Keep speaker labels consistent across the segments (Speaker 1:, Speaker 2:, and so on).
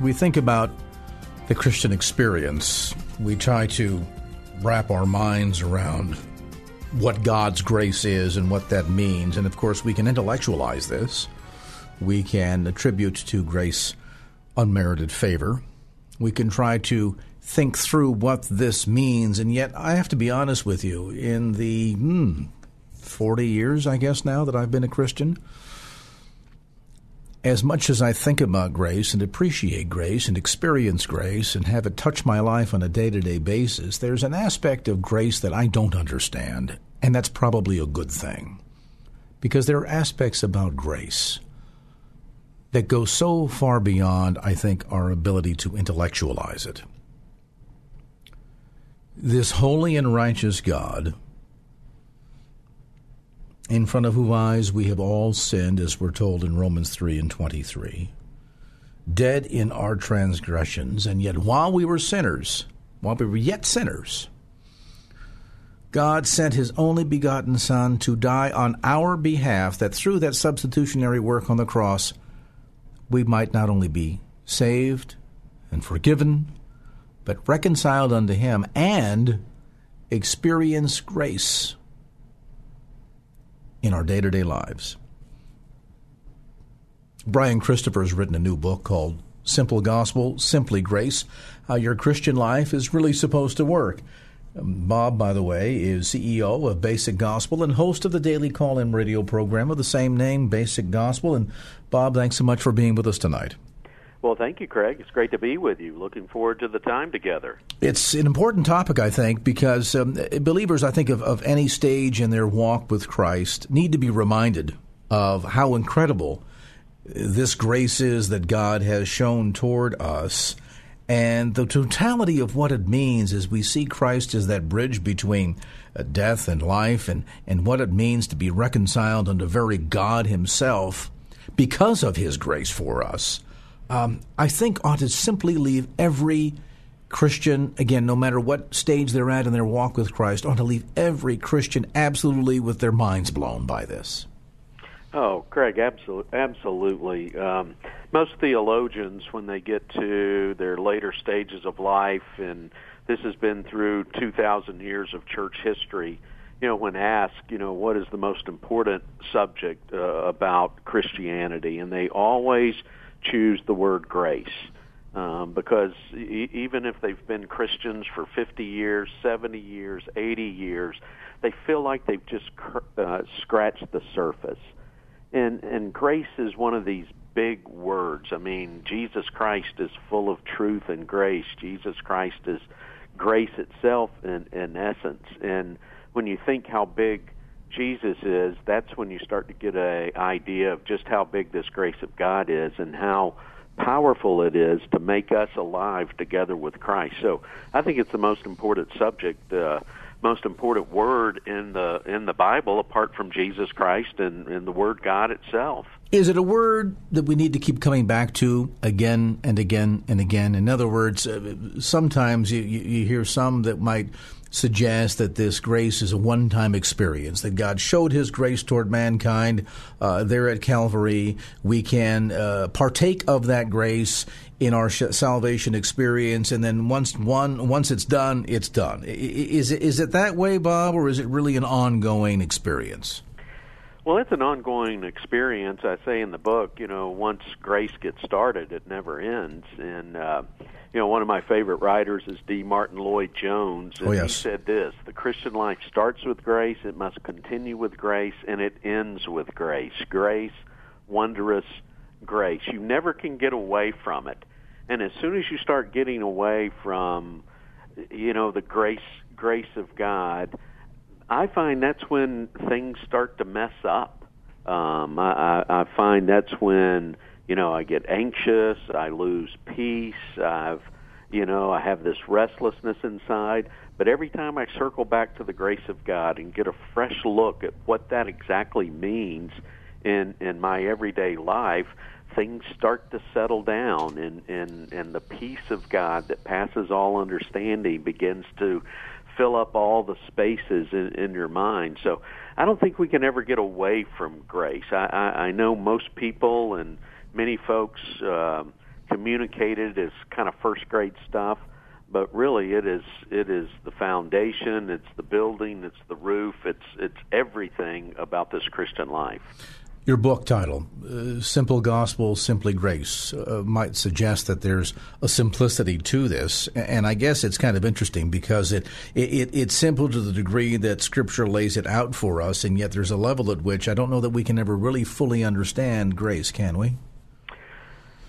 Speaker 1: we think about the Christian experience, we try to wrap our minds around what God's grace is and what that means. And of course, we can intellectualize this. We can attribute to grace unmerited favor. We can try to think through what this means. And yet, I have to be honest with you, in the hmm, 40 years, I guess, now that I've been a Christian, as much as I think about grace and appreciate grace and experience grace and have it touch my life on a day to day basis, there's an aspect of grace that I don't understand, and that's probably a good thing. Because there are aspects about grace that go so far beyond, I think, our ability to intellectualize it. This holy and righteous God in front of whose eyes we have all sinned, as we're told in Romans 3 and 23, dead in our transgressions, and yet while we were sinners, while we were yet sinners, God sent his only begotten Son to die on our behalf, that through that substitutionary work on the cross, we might not only be saved and forgiven, but reconciled unto him and experience grace in our day to day lives. Brian Christopher has written a new book called Simple Gospel, Simply Grace How Your Christian Life is Really Supposed to Work. Um, Bob, by the way, is CEO of Basic Gospel and host of the daily call in radio program of the same name, Basic Gospel. And Bob, thanks so much for being with us tonight.
Speaker 2: Well, thank you, Craig. It's great to be with you. Looking forward to the time together.
Speaker 1: It's an important topic, I think, because um, believers, I think, of, of any stage in their walk with Christ need to be reminded of how incredible this grace is that God has shown toward us. And the totality of what it means as we see Christ as that bridge between uh, death and life, and, and what it means to be reconciled unto very God Himself because of His grace for us um, I think ought to simply leave every Christian, again, no matter what stage they're at in their walk with Christ, ought to leave every Christian absolutely with their minds blown by this.
Speaker 2: Oh, Craig, absolutely. absolutely. Um, most theologians, when they get to their later stages of life, and this has been through 2,000 years of church history, you know, when asked, you know, what is the most important subject uh, about Christianity, and they always – choose the word grace. Um, because e- even if they've been Christians for 50 years, 70 years, 80 years, they feel like they've just cr- uh, scratched the surface. And and grace is one of these big words. I mean, Jesus Christ is full of truth and grace. Jesus Christ is grace itself in in essence. And when you think how big Jesus is, that's when you start to get a idea of just how big this grace of God is and how powerful it is to make us alive together with Christ. So I think it's the most important subject, uh, most important word in the in the Bible, apart from Jesus Christ and, and the Word God itself.
Speaker 1: Is it a word that we need to keep coming back to again and again and again? In other words, uh, sometimes you, you hear some that might suggest that this grace is a one time experience, that God showed his grace toward mankind uh, there at Calvary. We can uh, partake of that grace in our salvation experience, and then once one once it's done, it's done. Is is it that way, Bob, or is it really an ongoing experience?
Speaker 2: Well, it's an ongoing experience. I say in the book, you know, once grace gets started, it never ends. And uh, you know, one of my favorite writers is D. Martyn Lloyd-Jones, and
Speaker 1: oh, yes.
Speaker 2: he said this: "The Christian life starts with grace, it must continue with grace, and it ends with grace. Grace, wondrous grace. You never can get away from it. And as soon as you start getting away from, you know, the grace grace of God." I find that's when things start to mess up. Um, I, I find that's when you know I get anxious, I lose peace, I've you know I have this restlessness inside. But every time I circle back to the grace of God and get a fresh look at what that exactly means in in my everyday life, things start to settle down and and and the peace of God that passes all understanding begins to fill up all the spaces in, in your mind. So I don't think we can ever get away from grace. I, I, I know most people and many folks um, communicate it as kind of first grade stuff, but really it is it is the foundation, it's the building, it's the roof, it's it's everything about this Christian life.
Speaker 1: Your book title, uh, Simple Gospel, Simply Grace, uh, might suggest that there's a simplicity to this. And I guess it's kind of interesting because it, it, it's simple to the degree that Scripture lays it out for us, and yet there's a level at which I don't know that we can ever really fully understand grace, can we?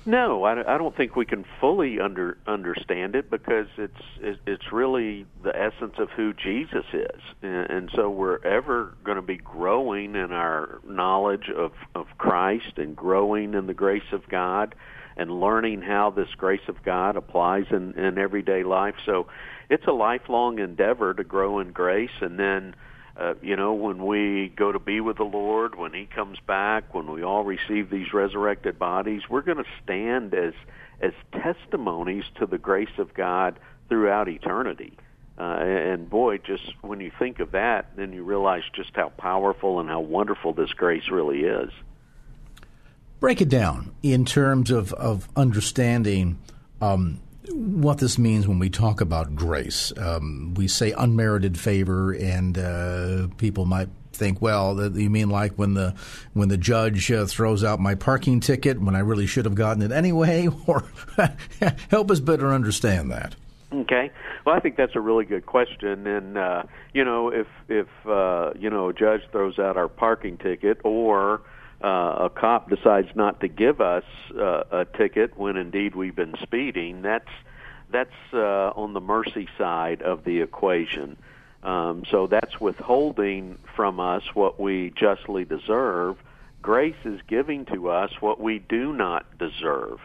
Speaker 2: No, I, I don't think we can fully under understand it because it's it's really the essence of who Jesus is, and, and so we're ever going to be growing in our knowledge of of Christ and growing in the grace of God, and learning how this grace of God applies in in everyday life. So, it's a lifelong endeavor to grow in grace, and then uh, you know, when we go to be with the Lord, when He comes back, when we all receive these resurrected bodies, we're going to stand as as testimonies to the grace of God throughout eternity. Uh, and boy, just when you think of that, then you realize just how powerful and how wonderful this grace really is.
Speaker 1: Break it down in terms of, of understanding um, what this means when we talk about grace. Um, we say unmerited favor, and uh, people might think, well, you mean like when the when the judge uh, throws out my parking ticket when I really should have gotten it anyway? Or help us better understand that.
Speaker 2: Okay. Well, I think that's a really good question, and uh, you know, if if uh, you know a judge throws out our parking ticket, or uh, a cop decides not to give us uh, a ticket when indeed we've been speeding, that's that's uh, on the mercy side of the equation. Um, so that's withholding from us what we justly deserve. Grace is giving to us what we do not deserve.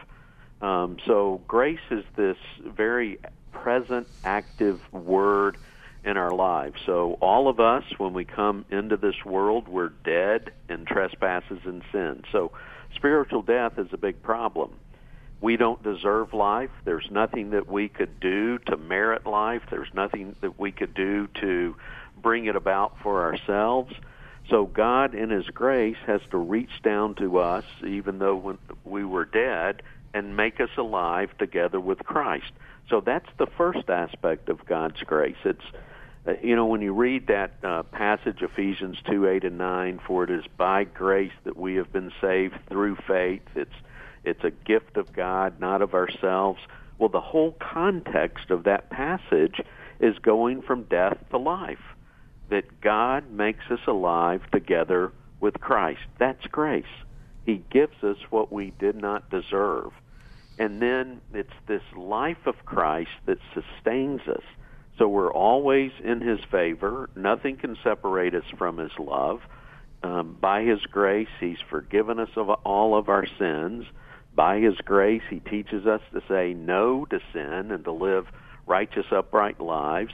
Speaker 2: Um, so grace is this very present, active word in our lives. So all of us, when we come into this world, we're dead in trespasses and sin. So spiritual death is a big problem. We don't deserve life. There's nothing that we could do to merit life. There's nothing that we could do to bring it about for ourselves. So God, in His grace, has to reach down to us, even though we were dead, and make us alive together with Christ. So that's the first aspect of God's grace. It's you know when you read that uh, passage Ephesians two eight and nine, for it is by grace that we have been saved through faith. It's it's a gift of God, not of ourselves. Well, the whole context of that passage is going from death to life. That God makes us alive together with Christ. That's grace. He gives us what we did not deserve. And then it's this life of Christ that sustains us. So we're always in His favor. Nothing can separate us from His love. Um, by His grace, He's forgiven us of all of our sins. By His grace, He teaches us to say no to sin and to live righteous, upright lives.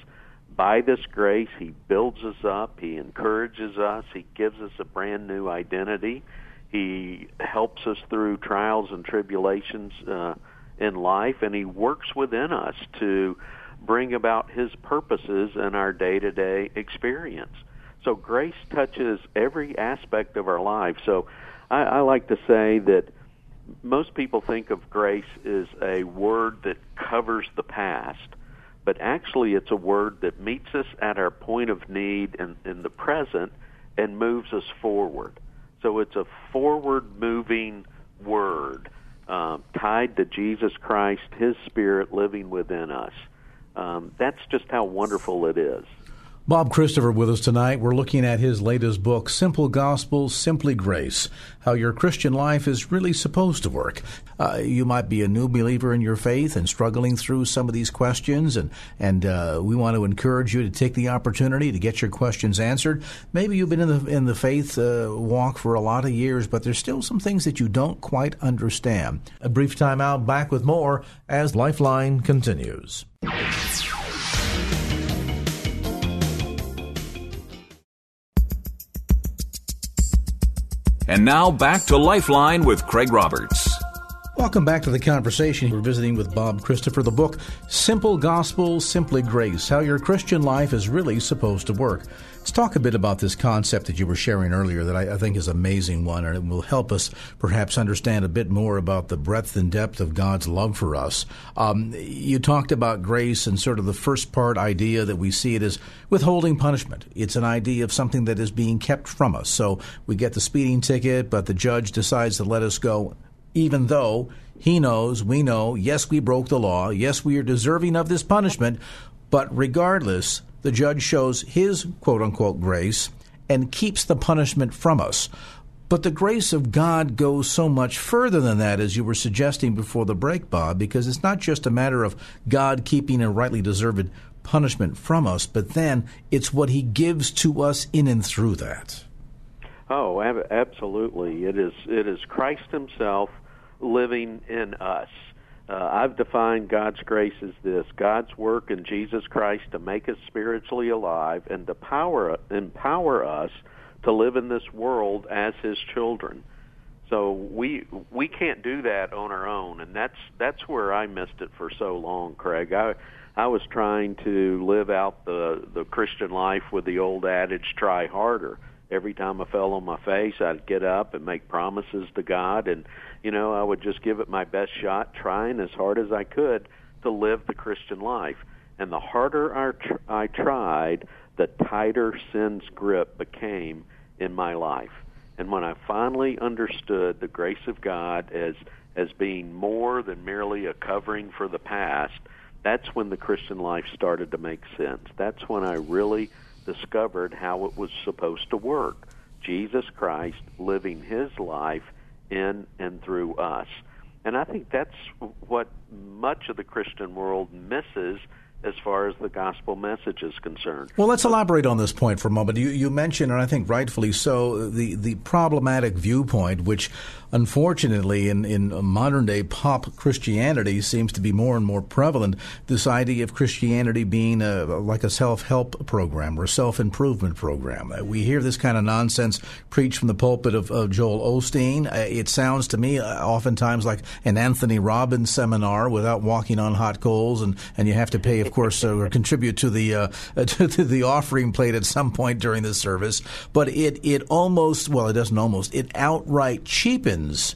Speaker 2: By this grace, He builds us up. He encourages us. He gives us a brand new identity. He helps us through trials and tribulations uh, in life, and He works within us to bring about His purposes in our day to day experience. So grace touches every aspect of our life. So I, I like to say that most people think of grace as a word that covers the past, but actually it's a word that meets us at our point of need in, in the present and moves us forward. So it's a forward moving word um, tied to Jesus Christ, His Spirit living within us. Um, that's just how wonderful it is.
Speaker 1: Bob Christopher with us tonight. We're looking at his latest book, Simple Gospel, Simply Grace How Your Christian Life is Really Supposed to Work. Uh, you might be a new believer in your faith and struggling through some of these questions, and, and uh, we want to encourage you to take the opportunity to get your questions answered. Maybe you've been in the, in the faith uh, walk for a lot of years, but there's still some things that you don't quite understand. A brief time out, back with more as Lifeline continues.
Speaker 3: And now back to Lifeline with Craig Roberts.
Speaker 1: Welcome back to the conversation. We're visiting with Bob Christopher. The book, Simple Gospel, Simply Grace How Your Christian Life is Really Supposed to Work. Let's talk a bit about this concept that you were sharing earlier that I, I, think is an amazing one, and it will help us perhaps understand a bit more about the breadth and depth of God's love for us. Um, you talked about grace and sort of the first part idea that we see it as withholding punishment. It's an idea of something that is being kept from us. So we get the speeding ticket, but the judge decides to let us go even though he knows, we know, yes, we broke the law, yes, we are deserving of this punishment, but regardless, the judge shows his quote unquote grace and keeps the punishment from us. But the grace of God goes so much further than that, as you were suggesting before the break, Bob, because it's not just a matter of God keeping a rightly deserved punishment from us, but then it's what He gives to us in and through that.
Speaker 2: Oh, ab- absolutely! It is. It is Christ Himself living in us. Uh, I've defined God's grace as this God's work in Jesus Christ to make us spiritually alive and to power, empower us to live in this world as His children. So we we can't do that on our own, and that's that's where I missed it for so long, Craig. I I was trying to live out the the Christian life with the old adage, "Try harder." Every time I fell on my face, I'd get up and make promises to God and you know, I would just give it my best shot, trying as hard as I could to live the Christian life. And the harder I, tr- I tried, the tighter sin's grip became in my life. And when I finally understood the grace of God as as being more than merely a covering for the past, that's when the Christian life started to make sense. That's when I really discovered how it was supposed to work. Jesus Christ living his life in and through us. And I think that's what much of the Christian world misses as far as the gospel message is concerned.
Speaker 1: Well, let's elaborate on this point for a moment. You, you mentioned, and I think rightfully so, the, the problematic viewpoint, which unfortunately in, in modern day pop Christianity seems to be more and more prevalent. This idea of Christianity being a, like a self help program or a self improvement program. Uh, we hear this kind of nonsense preached from the pulpit of, of Joel Osteen. Uh, it sounds to me uh, oftentimes like an Anthony Robbins seminar without walking on hot coals, and, and you have to pay, of course, or contribute to the uh, to the offering plate at some point during the service. But it it almost well, it doesn't almost it outright cheapens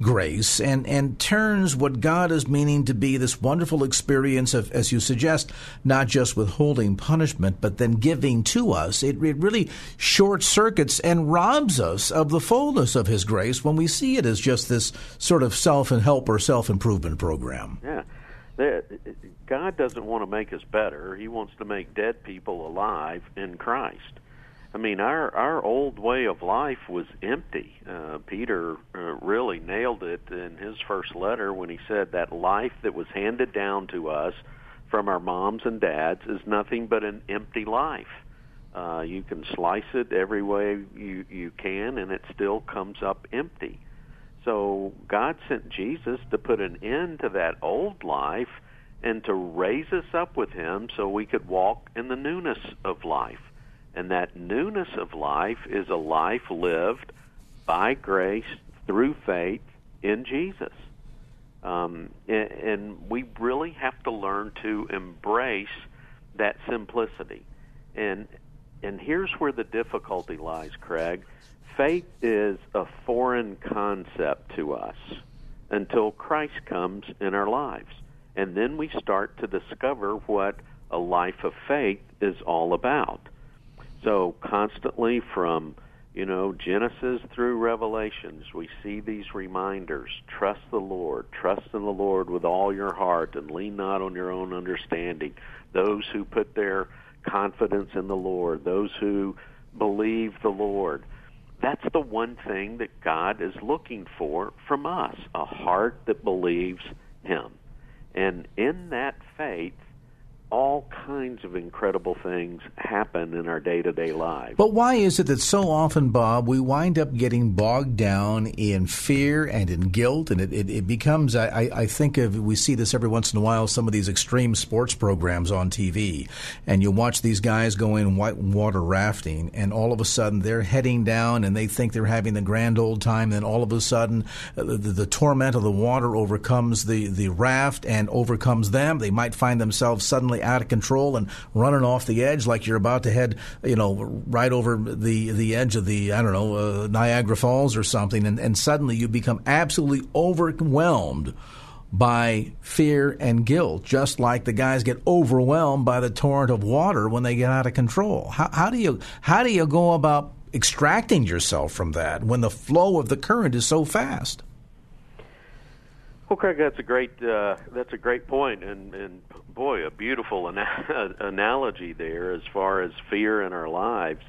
Speaker 1: grace and, and turns what God is meaning to be this wonderful experience of, as you suggest, not just withholding punishment, but then giving to us. It, it really short circuits and robs us of the fullness of His grace when we see it as just this sort of self and help or self improvement program.
Speaker 2: Yeah. God doesn't want to make us better. He wants to make dead people alive in Christ. I mean, our our old way of life was empty. Uh, Peter uh, really nailed it in his first letter when he said that life that was handed down to us from our moms and dads is nothing but an empty life. Uh, you can slice it every way you you can, and it still comes up empty. So God sent Jesus to put an end to that old life and to raise us up with Him so we could walk in the newness of life. And that newness of life is a life lived by grace through faith in Jesus. Um, and, and we really have to learn to embrace that simplicity. And and here's where the difficulty lies, Craig. Faith is a foreign concept to us until Christ comes in our lives. And then we start to discover what a life of faith is all about. So constantly from you know, Genesis through Revelations, we see these reminders. Trust the Lord. Trust in the Lord with all your heart and lean not on your own understanding. Those who put their confidence in the Lord, those who believe the Lord. That's the one thing that God is looking for from us a heart that believes Him. And in that faith, all kinds of incredible things happen in our day to day lives.
Speaker 1: But why is it that so often, Bob, we wind up getting bogged down in fear and in guilt? And it, it, it becomes, I, I think of, we see this every once in a while, some of these extreme sports programs on TV. And you watch these guys going white water rafting, and all of a sudden they're heading down and they think they're having the grand old time. Then all of a sudden, uh, the, the, the torment of the water overcomes the, the raft and overcomes them. They might find themselves suddenly out of control and running off the edge like you're about to head, you know, right over the the edge of the I don't know uh, Niagara Falls or something, and, and suddenly you become absolutely overwhelmed by fear and guilt, just like the guys get overwhelmed by the torrent of water when they get out of control. How, how do you how do you go about extracting yourself from that when the flow of the current is so fast?
Speaker 2: Well, Craig, that's a great uh, that's a great point, and and boy, a beautiful ana- analogy there as far as fear in our lives.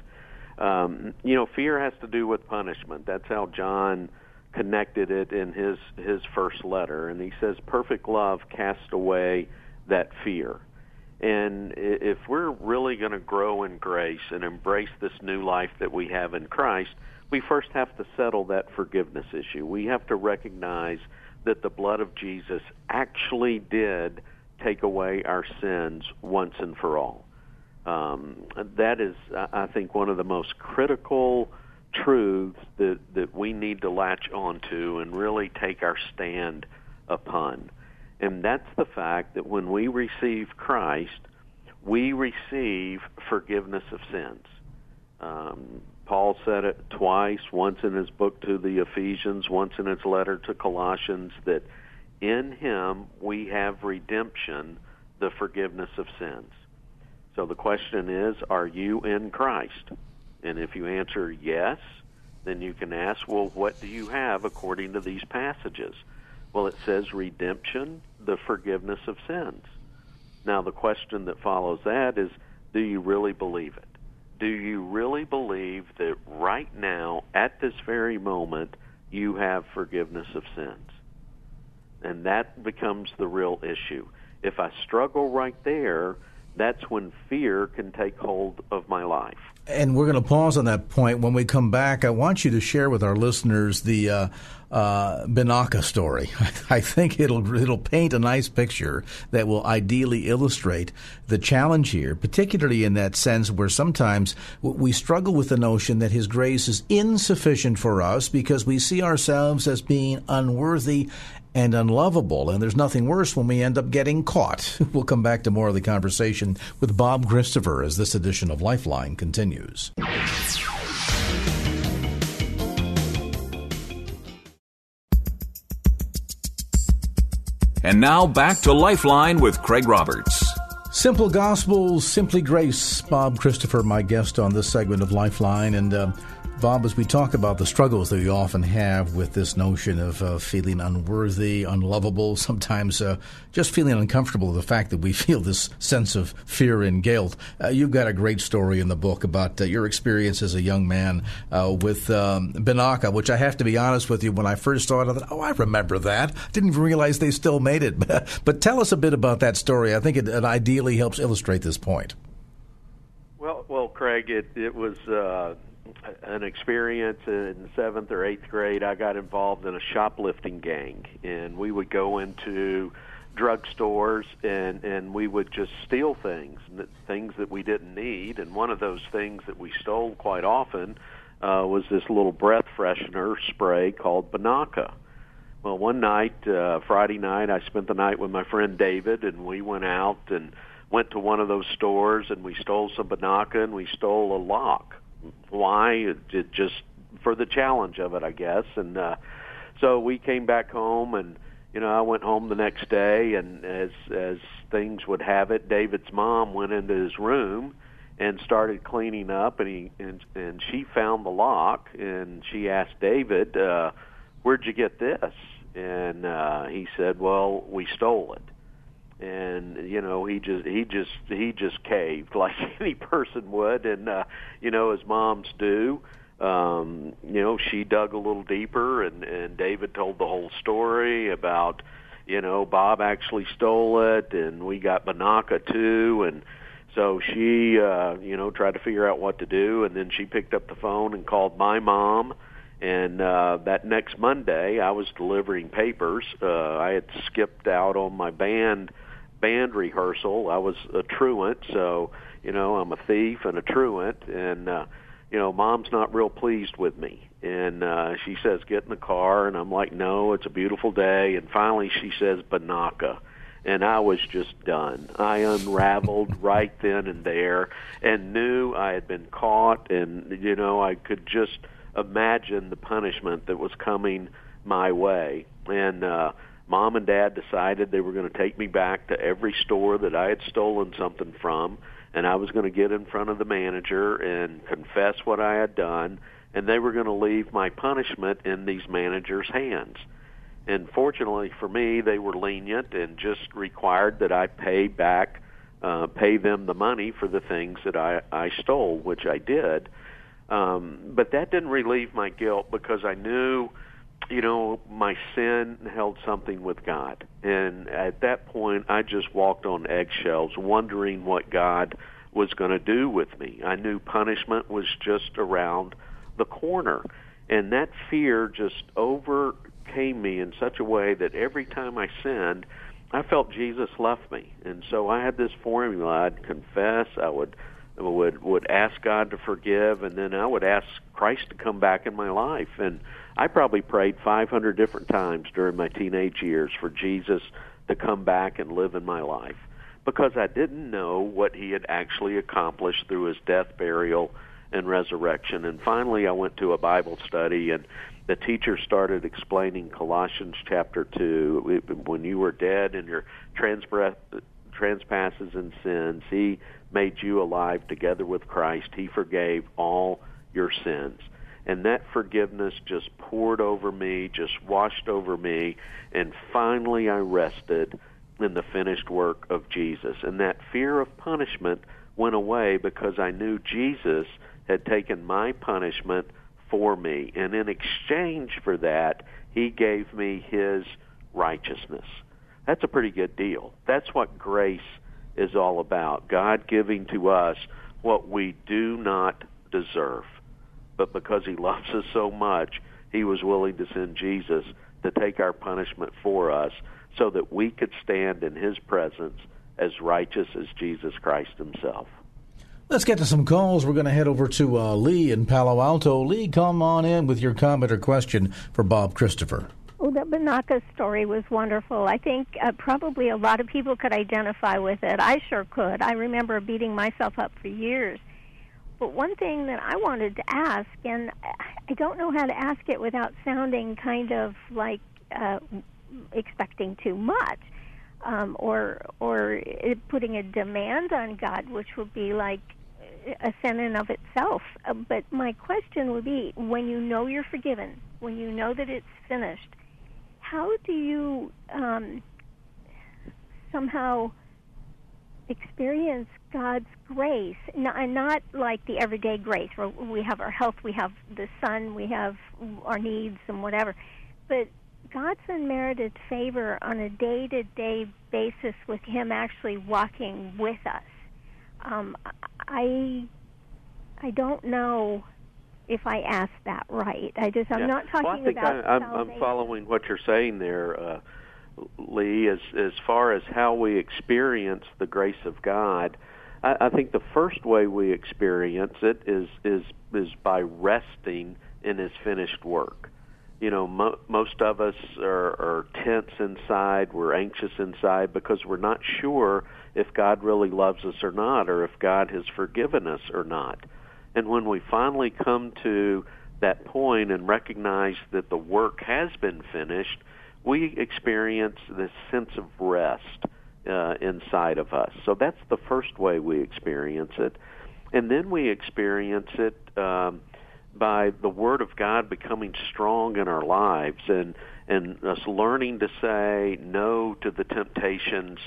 Speaker 2: Um, you know, fear has to do with punishment. That's how John connected it in his his first letter, and he says, "Perfect love casts away that fear." And if we're really going to grow in grace and embrace this new life that we have in Christ, we first have to settle that forgiveness issue. We have to recognize that the blood of Jesus actually did take away our sins once and for all. Um, that is, I think, one of the most critical truths that, that we need to latch onto and really take our stand upon. And that's the fact that when we receive Christ, we receive forgiveness of sins. Um, Paul said it twice, once in his book to the Ephesians, once in his letter to Colossians, that in him we have redemption, the forgiveness of sins. So the question is, are you in Christ? And if you answer yes, then you can ask, well, what do you have according to these passages? Well, it says redemption, the forgiveness of sins. Now, the question that follows that is, do you really believe it? do you really believe that right now, at this very moment, you have forgiveness of sins? And that becomes the real issue. If I struggle right there, that's when fear can take hold of my life.
Speaker 1: And we're going to pause on that point. When we come back, I want you to share with our listeners the uh, uh, Binaca story. I think it'll it'll paint a nice picture that will ideally illustrate the challenge here, particularly in that sense where sometimes we struggle with the notion that His grace is insufficient for us because we see ourselves as being unworthy and unlovable. And there's nothing worse when we end up getting caught. We'll come back to more of the conversation with Bob Christopher as this edition of Lifeline continues.
Speaker 3: And now back to Lifeline with Craig Roberts.
Speaker 1: Simple Gospels, Simply Grace. Bob Christopher, my guest on this segment of Lifeline. And uh, Bob, as we talk about the struggles that we often have with this notion of uh, feeling unworthy, unlovable, sometimes uh, just feeling uncomfortable with the fact that we feel this sense of fear and guilt, uh, you've got a great story in the book about uh, your experience as a young man uh, with um, Binaca, which I have to be honest with you, when I first saw it, I thought, oh, I remember that. Didn't even realize they still made it. but tell us a bit about that story. I think it, it ideally helps illustrate this point.
Speaker 2: Well, well, Craig, it, it was uh, an experience in seventh or eighth grade. I got involved in a shoplifting gang, and we would go into drugstores and and we would just steal things, things that we didn't need. And one of those things that we stole quite often uh, was this little breath freshener spray called Binaca. Well, one night, uh, Friday night, I spent the night with my friend David, and we went out and went to one of those stores, and we stole some Binaca, and we stole a lock why? It just for the challenge of it, I guess. And uh, so we came back home, and you know, I went home the next day, and as as things would have it, David's mom went into his room and started cleaning up and he and and she found the lock and she asked David uh where'd you get this and uh he said well we stole it and you know he just he just he just caved like any person would and uh you know as moms do um you know she dug a little deeper and and David told the whole story about you know Bob actually stole it and we got Binaca too and so she, uh, you know, tried to figure out what to do, and then she picked up the phone and called my mom. And uh, that next Monday, I was delivering papers. Uh, I had skipped out on my band band rehearsal. I was a truant, so you know I'm a thief and a truant, and uh, you know mom's not real pleased with me. And uh, she says, "Get in the car," and I'm like, "No, it's a beautiful day." And finally, she says, "Binaca." and I was just done. I unraveled right then and there and knew I had been caught and you know I could just imagine the punishment that was coming my way. And uh mom and dad decided they were going to take me back to every store that I had stolen something from and I was going to get in front of the manager and confess what I had done and they were going to leave my punishment in these managers' hands. And fortunately for me, they were lenient and just required that I pay back, uh, pay them the money for the things that I, I stole, which I did. Um, but that didn't relieve my guilt because I knew, you know, my sin held something with God. And at that point, I just walked on eggshells, wondering what God was going to do with me. I knew punishment was just around the corner. And that fear just overcame me in such a way that every time I sinned, I felt Jesus left me, and so I had this formula. I'd confess. I would would would ask God to forgive, and then I would ask Christ to come back in my life. And I probably prayed 500 different times during my teenage years for Jesus to come back and live in my life because I didn't know what he had actually accomplished through his death, burial, and resurrection. And finally, I went to a Bible study, and the teacher started explaining Colossians chapter 2. When you were dead in your trespasses and sins, he made you alive together with Christ. He forgave all your sins. And that forgiveness just poured over me, just washed over me, and finally I rested in the finished work of Jesus. And that fear of punishment went away because I knew Jesus had taken my punishment for me. And in exchange for that, he gave me his righteousness. That's a pretty good deal. That's what grace is all about. God giving to us what we do not deserve. But because he loves us so much, he was willing to send Jesus to take our punishment for us so that we could stand in his presence as righteous as Jesus Christ himself.
Speaker 1: Let's get to some calls. We're going to head over to uh, Lee in Palo Alto. Lee, come on in with your comment or question for Bob Christopher.
Speaker 4: Oh, the Binaca story was wonderful. I think uh, probably a lot of people could identify with it. I sure could. I remember beating myself up for years. But one thing that I wanted to ask, and I don't know how to ask it without sounding kind of like uh, expecting too much, um, or or putting a demand on God, which would be like, a sin in of itself. Uh, but my question would be when you know you're forgiven, when you know that it's finished, how do you um, somehow experience God's grace? and not like the everyday grace where we have our health, we have the sun, we have our needs and whatever, but God's unmerited favor on a day to day basis with Him actually walking with us um, I I don't know if I asked that right. I just I'm
Speaker 2: yeah.
Speaker 4: not talking
Speaker 2: well, I think
Speaker 4: about.
Speaker 2: I, I'm, I'm following what you're saying there, uh, Lee. As as far as how we experience the grace of God, I, I think the first way we experience it is is is by resting in His finished work. You know, mo- most of us are, are tense inside. We're anxious inside because we're not sure if God really loves us or not, or if God has forgiven us or not. And when we finally come to that point and recognize that the work has been finished, we experience this sense of rest uh, inside of us. So that's the first way we experience it. and then we experience it um, by the Word of God becoming strong in our lives, and and us learning to say no to the temptations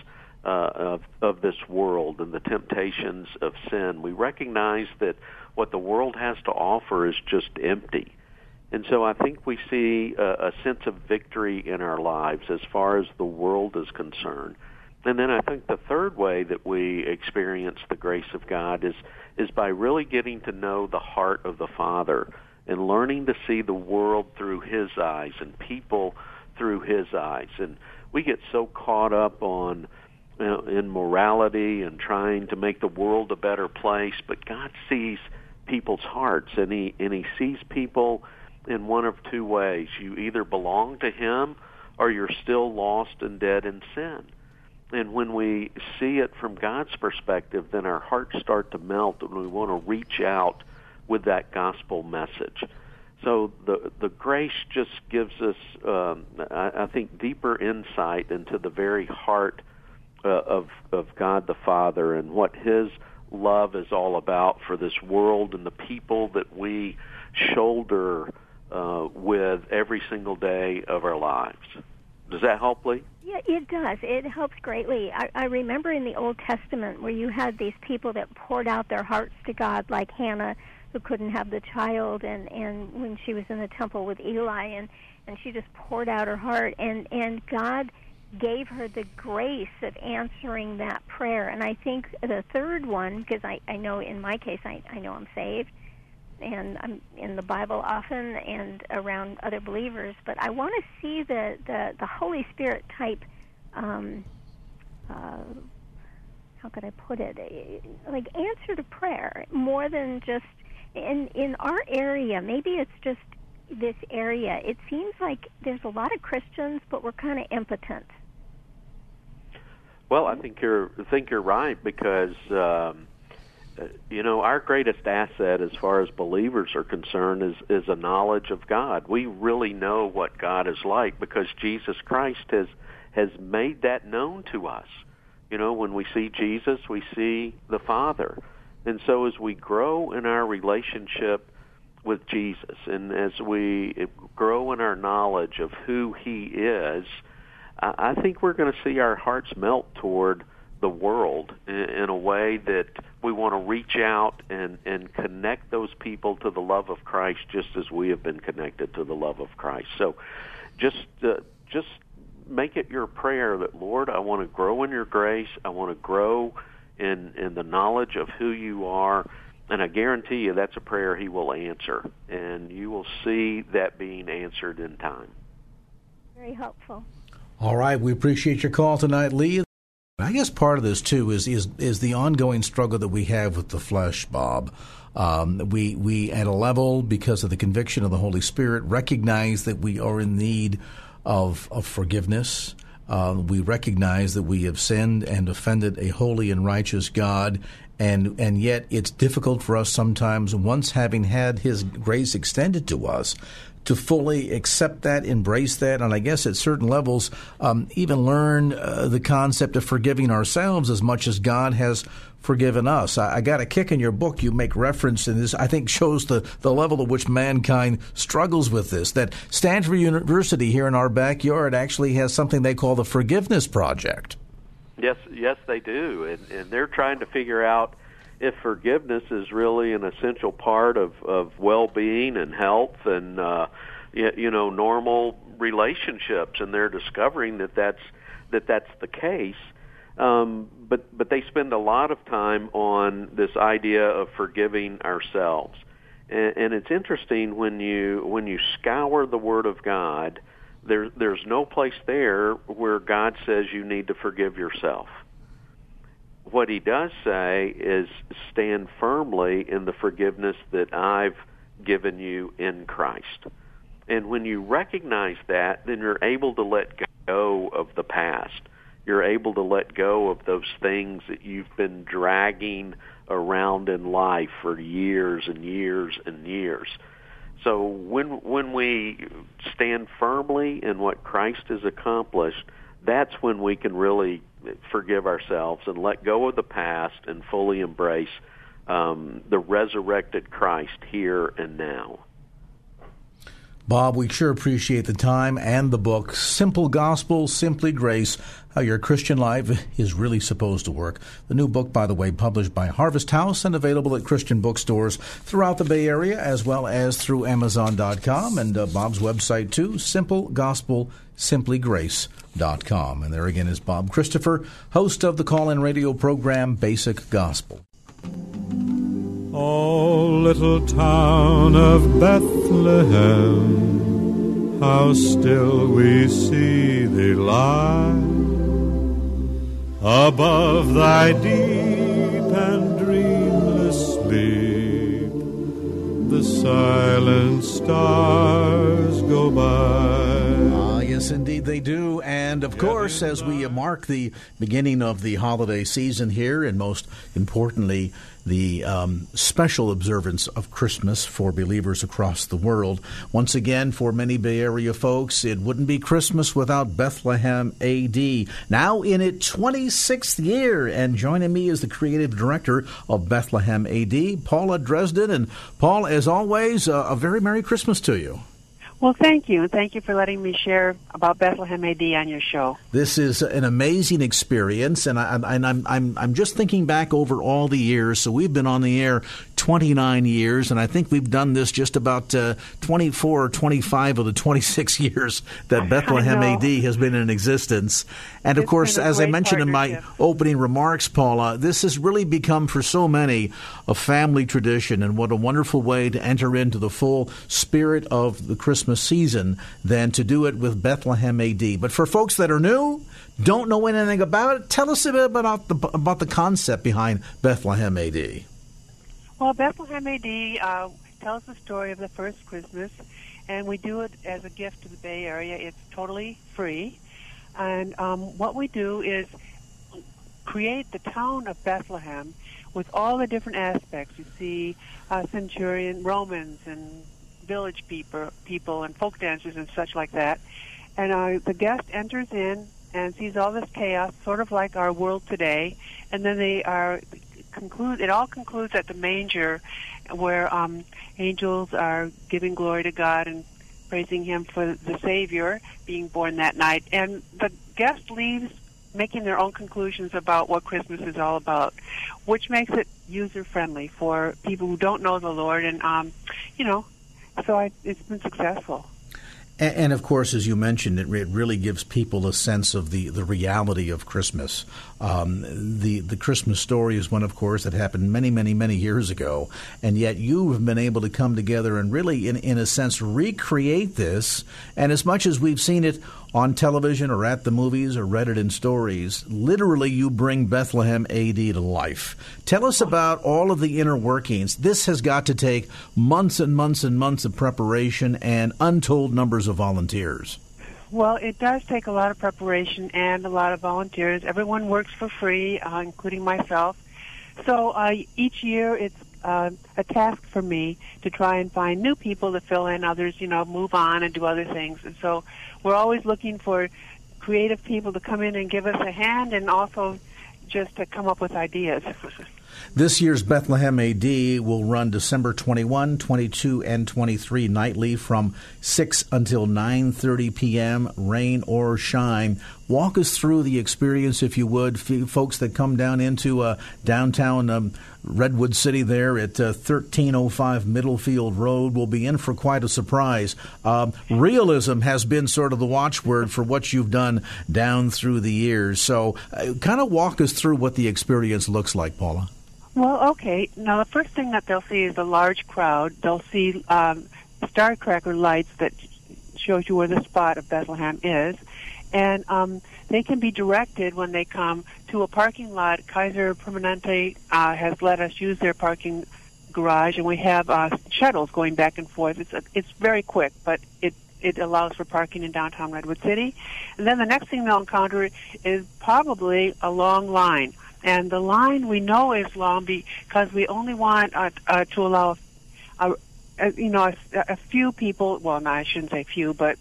Speaker 2: uh, of of this world and the temptations of sin. We recognize that what the world has to offer is just empty. And so I think we see a, a sense of victory in our lives as far as the world is concerned. And then I think the third way that we experience the grace of God is is by really getting to know the heart of the Father and learning to see the world through his eyes and people through his eyes. And we get so caught up on you know, in morality and trying to make the world a better place, but God sees people's hearts and he and he sees people in one of two ways. You either belong to him or you're still lost and dead in sin. And when we see it from God's perspective, then our hearts start to melt and we want to reach out with that gospel message. So the the grace just gives us, um, I, I think, deeper insight into the very heart uh, of of God the Father and what His love is all about for this world and the people that we shoulder uh, with every single day of our lives. Does that help, Lee?
Speaker 4: Yeah, it does. It helps greatly. I, I remember in the Old Testament where you had these people that poured out their hearts to God, like Hannah, who couldn't have the child, and and when she was in the temple with Eli, and and she just poured out her heart, and and God gave her the grace of answering that prayer. And I think the third one, because I I know in my case I I know I'm saved and I'm in the Bible often and around other believers, but I want to see the, the, the Holy Spirit type, um, uh, how could I put it, like answer to prayer more than just in in our area. Maybe it's just this area. It seems like there's a lot of Christians, but we're kind of impotent.
Speaker 2: Well, I think you're I think you're right because. Um, you know our greatest asset as far as believers are concerned is is a knowledge of God. We really know what God is like because Jesus Christ has has made that known to us. You know, when we see Jesus, we see the Father. And so as we grow in our relationship with Jesus and as we grow in our knowledge of who he is, I think we're going to see our hearts melt toward the world in, in a way that we want to reach out and, and connect those people to the love of Christ just as we have been connected to the love of Christ. So just uh, just make it your prayer that Lord, I want to grow in your grace. I want to grow in in the knowledge of who you are. And I guarantee you that's a prayer he will answer. And you will see that being answered in time.
Speaker 4: Very helpful.
Speaker 1: All right. We appreciate your call tonight, Lee. I guess part of this too is is is the ongoing struggle that we have with the flesh, Bob. Um, we we at a level because of the conviction of the Holy Spirit recognize that we are in need of of forgiveness. Uh, we recognize that we have sinned and offended a holy and righteous God, and and yet it's difficult for us sometimes. Once having had His grace extended to us, to fully accept that, embrace that, and I guess at certain levels, um, even learn uh, the concept of forgiving ourselves as much as God has forgiven us. I, I, got a kick in your book. You make reference, and this I think shows the, the level at which mankind struggles with this. That Stanford University here in our backyard actually has something they call the Forgiveness Project.
Speaker 2: Yes, yes, they do, and, and they're trying to figure out if forgiveness is really an essential part of of well-being and health and uh you know normal relationships and they're discovering that that's that that's the case um but but they spend a lot of time on this idea of forgiving ourselves. And, and it's interesting when you when you scour the word of god there there's no place there where god says you need to forgive yourself what he does say is stand firmly in the forgiveness that I've given you in Christ. And when you recognize that, then you're able to let go of the past. You're able to let go of those things that you've been dragging around in life for years and years and years. So when when we stand firmly in what Christ has accomplished, that's when we can really forgive ourselves and let go of the past and fully embrace um, the resurrected Christ here and now.
Speaker 1: Bob, we sure appreciate the time and the book, Simple Gospel, Simply Grace How Your Christian Life is Really Supposed to Work. The new book, by the way, published by Harvest House and available at Christian bookstores throughout the Bay Area as well as through Amazon.com and uh, Bob's website too, Simple Gospel, Simply Grace.com. And there again is Bob Christopher, host of the call in radio program Basic Gospel.
Speaker 5: Oh, little town of Bethlehem, how still we see thee lie above thy deep and dreamless sleep. The silent stars go by.
Speaker 1: Yes, indeed they do. And of course, as we mark the beginning of the holiday season here, and most importantly, the um, special observance of Christmas for believers across the world. Once again, for many Bay Area folks, it wouldn't be Christmas without Bethlehem AD. Now in its 26th year, and joining me is the creative director of Bethlehem AD, Paula Dresden. And Paul, as always, uh, a very Merry Christmas to you.
Speaker 6: Well, thank you, and thank you for letting me share about Bethlehem AD on your show.
Speaker 1: This is an amazing experience, and, I, and I'm, I'm, I'm just thinking back over all the years. So we've been on the air 29 years, and I think we've done this just about uh, 24 or 25 of the 26 years that Bethlehem AD has been in existence. And of course, as I mentioned in my opening remarks, Paula, this has really become for so many a family tradition, and what a wonderful way to enter into the full spirit of the Christmas season than to do it with Bethlehem AD. But for folks that are new, don't know anything about it, tell us a bit about the about the concept behind Bethlehem AD.
Speaker 6: Well, Bethlehem AD uh, tells the story of the first Christmas, and we do it as a gift to the Bay Area. It's totally free. And um, what we do is create the town of Bethlehem with all the different aspects. You see uh, centurion Romans and village people, people and folk dancers and such like that. And uh, the guest enters in and sees all this chaos, sort of like our world today. And then they are conclude. It all concludes at the manger, where um, angels are giving glory to God and praising Him for the Savior being born that night. And the guest leaves making their own conclusions about what Christmas is all about, which makes it user friendly for people who don't know the Lord. And um, you know, so I, it's been successful.
Speaker 1: And, and of course, as you mentioned, it, it really gives people a sense of the, the reality of Christmas. Um, the the Christmas story is one, of course, that happened many, many, many years ago, and yet you have been able to come together and really, in in a sense, recreate this. And as much as we've seen it on television or at the movies or read it in stories, literally, you bring Bethlehem AD to life. Tell us about all of the inner workings. This has got to take months and months and months of preparation and untold numbers of volunteers.
Speaker 6: Well, it does take a lot of preparation and a lot of volunteers. Everyone works for free, uh, including myself. So uh, each year it's uh, a task for me to try and find new people to fill in. Others, you know, move on and do other things. And so we're always looking for creative people to come in and give us a hand and also just to come up with ideas.
Speaker 1: This year's Bethlehem AD will run December 21, 22, and 23 nightly from 6 until 9:30 p.m. rain or shine. Walk us through the experience if you would. Folks that come down into uh, downtown um, Redwood City there at uh, 1305 Middlefield Road will be in for quite a surprise. Um, realism has been sort of the watchword for what you've done down through the years. So, uh, kind of walk us through what the experience looks like, Paula.
Speaker 6: Well, okay. Now, the first thing that they'll see is a large crowd. They'll see um, star cracker lights that shows you where the spot of Bethlehem is, and um, they can be directed when they come to a parking lot. Kaiser Permanente uh, has let us use their parking garage, and we have uh, shuttles going back and forth. It's it's very quick, but it it allows for parking in downtown Redwood City. And then the next thing they'll encounter is probably a long line. And the line we know is long because we only want uh, uh, to allow, a, a, you know, a, a few people. Well, no, I shouldn't say few, but uh,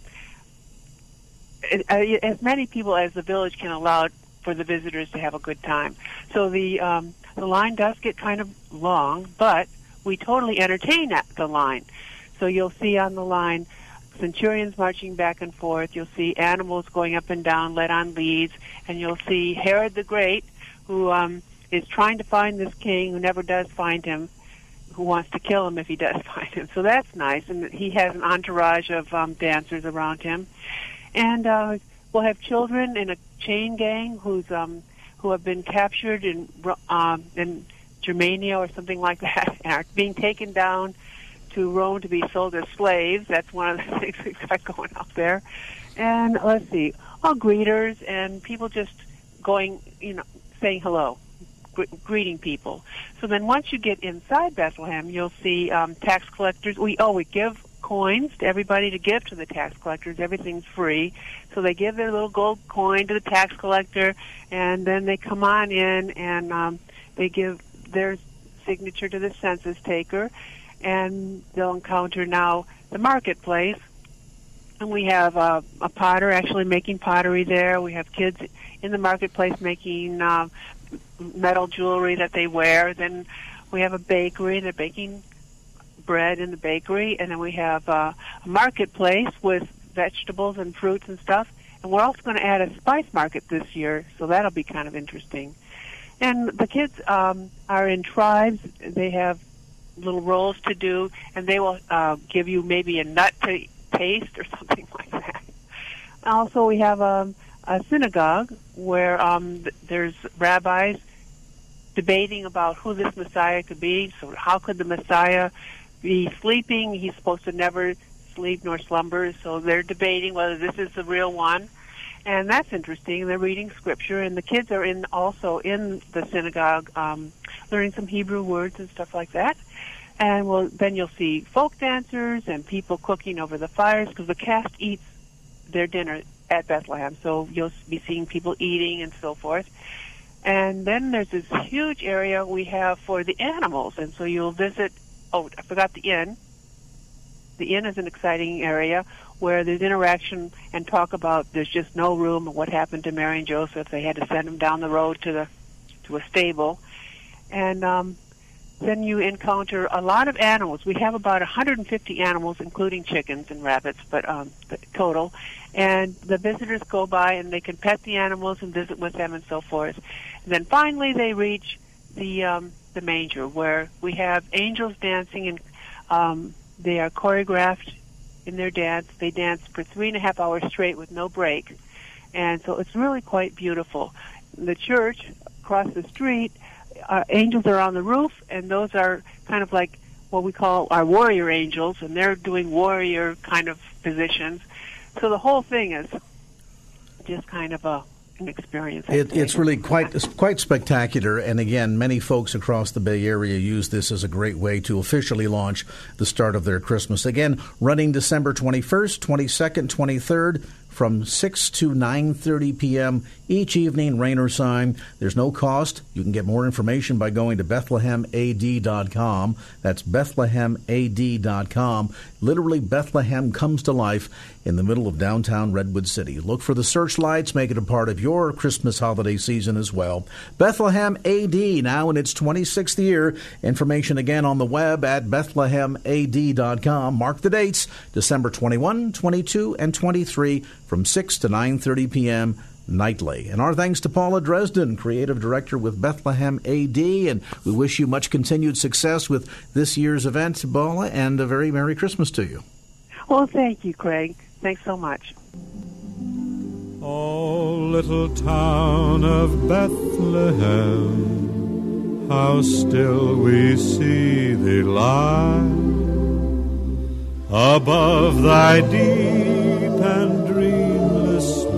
Speaker 6: as many people as the village can allow for the visitors to have a good time. So the um, the line does get kind of long, but we totally entertain at the line. So you'll see on the line centurions marching back and forth. You'll see animals going up and down, led on leads, and you'll see Herod the Great, who um, is trying to find this king who never does find him, who wants to kill him if he does find him. So that's nice, and he has an entourage of um, dancers around him, and uh, we'll have children in a chain gang who's um, who have been captured in um, in Germania or something like that, and are being taken down to Rome to be sold as slaves. That's one of the things we've got going up there. And let's see, all greeters and people just going, you know, saying hello, gr- greeting people. So then once you get inside Bethlehem, you'll see um, tax collectors. We oh, we give coins to everybody to give to the tax collectors. Everything's free. So they give their little gold coin to the tax collector, and then they come on in and um, they give their signature to the census taker, and they'll encounter now the marketplace. And we have uh, a potter actually making pottery there. We have kids in the marketplace making uh, metal jewelry that they wear. Then we have a bakery. They're baking bread in the bakery. And then we have uh, a marketplace with vegetables and fruits and stuff. And we're also going to add a spice market this year, so that'll be kind of interesting. And the kids um, are in tribes. They have little rolls to do, and they will uh, give you maybe a nut to taste or something like that. Also, we have a, a synagogue where um, there's rabbis debating about who this Messiah could be. So, how could the Messiah be sleeping? He's supposed to never sleep nor slumber. So, they're debating whether this is the real one. And that's interesting. They're reading scripture, and the kids are in also in the synagogue, um, learning some Hebrew words and stuff like that and well, then you'll see folk dancers and people cooking over the fires because the cast eats their dinner at Bethlehem. So you'll be seeing people eating and so forth. And then there's this huge area we have for the animals, and so you'll visit. Oh, I forgot the inn. The inn is an exciting area where there's interaction and talk about there's just no room and what happened to Mary and Joseph. They had to send them down the road to the to a stable, and um, then you encounter a lot of animals. We have about 150 animals, including chickens and rabbits, but um, total. And the visitors go by and they can pet the animals and visit with them and so forth. And then finally, they reach the um, the manger where we have angels dancing and um, they are choreographed in their dance. They dance for three and a half hours straight with no break, and so it's really quite beautiful. The church across the street uh, angels are on the roof, and those are kind of like what we call our warrior angels, and they're doing warrior kind of positions. So the whole thing is just kind of a an experience.
Speaker 1: It, it's really quite quite spectacular, and again, many folks across the Bay Area use this as a great way to officially launch the start of their Christmas. Again, running December twenty first, twenty second, twenty third from 6 to 9:30 p.m. each evening, rain or shine. There's no cost. You can get more information by going to bethlehemad.com. That's bethlehemad.com. Literally Bethlehem comes to life in the middle of downtown Redwood City. Look for the searchlights, make it a part of your Christmas holiday season as well. Bethlehem AD now in its 26th year. Information again on the web at bethlehemad.com. Mark the dates: December 21, 22, and 23 from 6 to 9:30 p.m. nightly. And our thanks to Paula Dresden, creative director with Bethlehem AD, and we wish you much continued success with this year's event, Paula, and a very merry Christmas to you.
Speaker 6: Well, thank you, Craig. Thanks so much.
Speaker 5: Oh, little town of Bethlehem, how still we see thee lie above thy deep and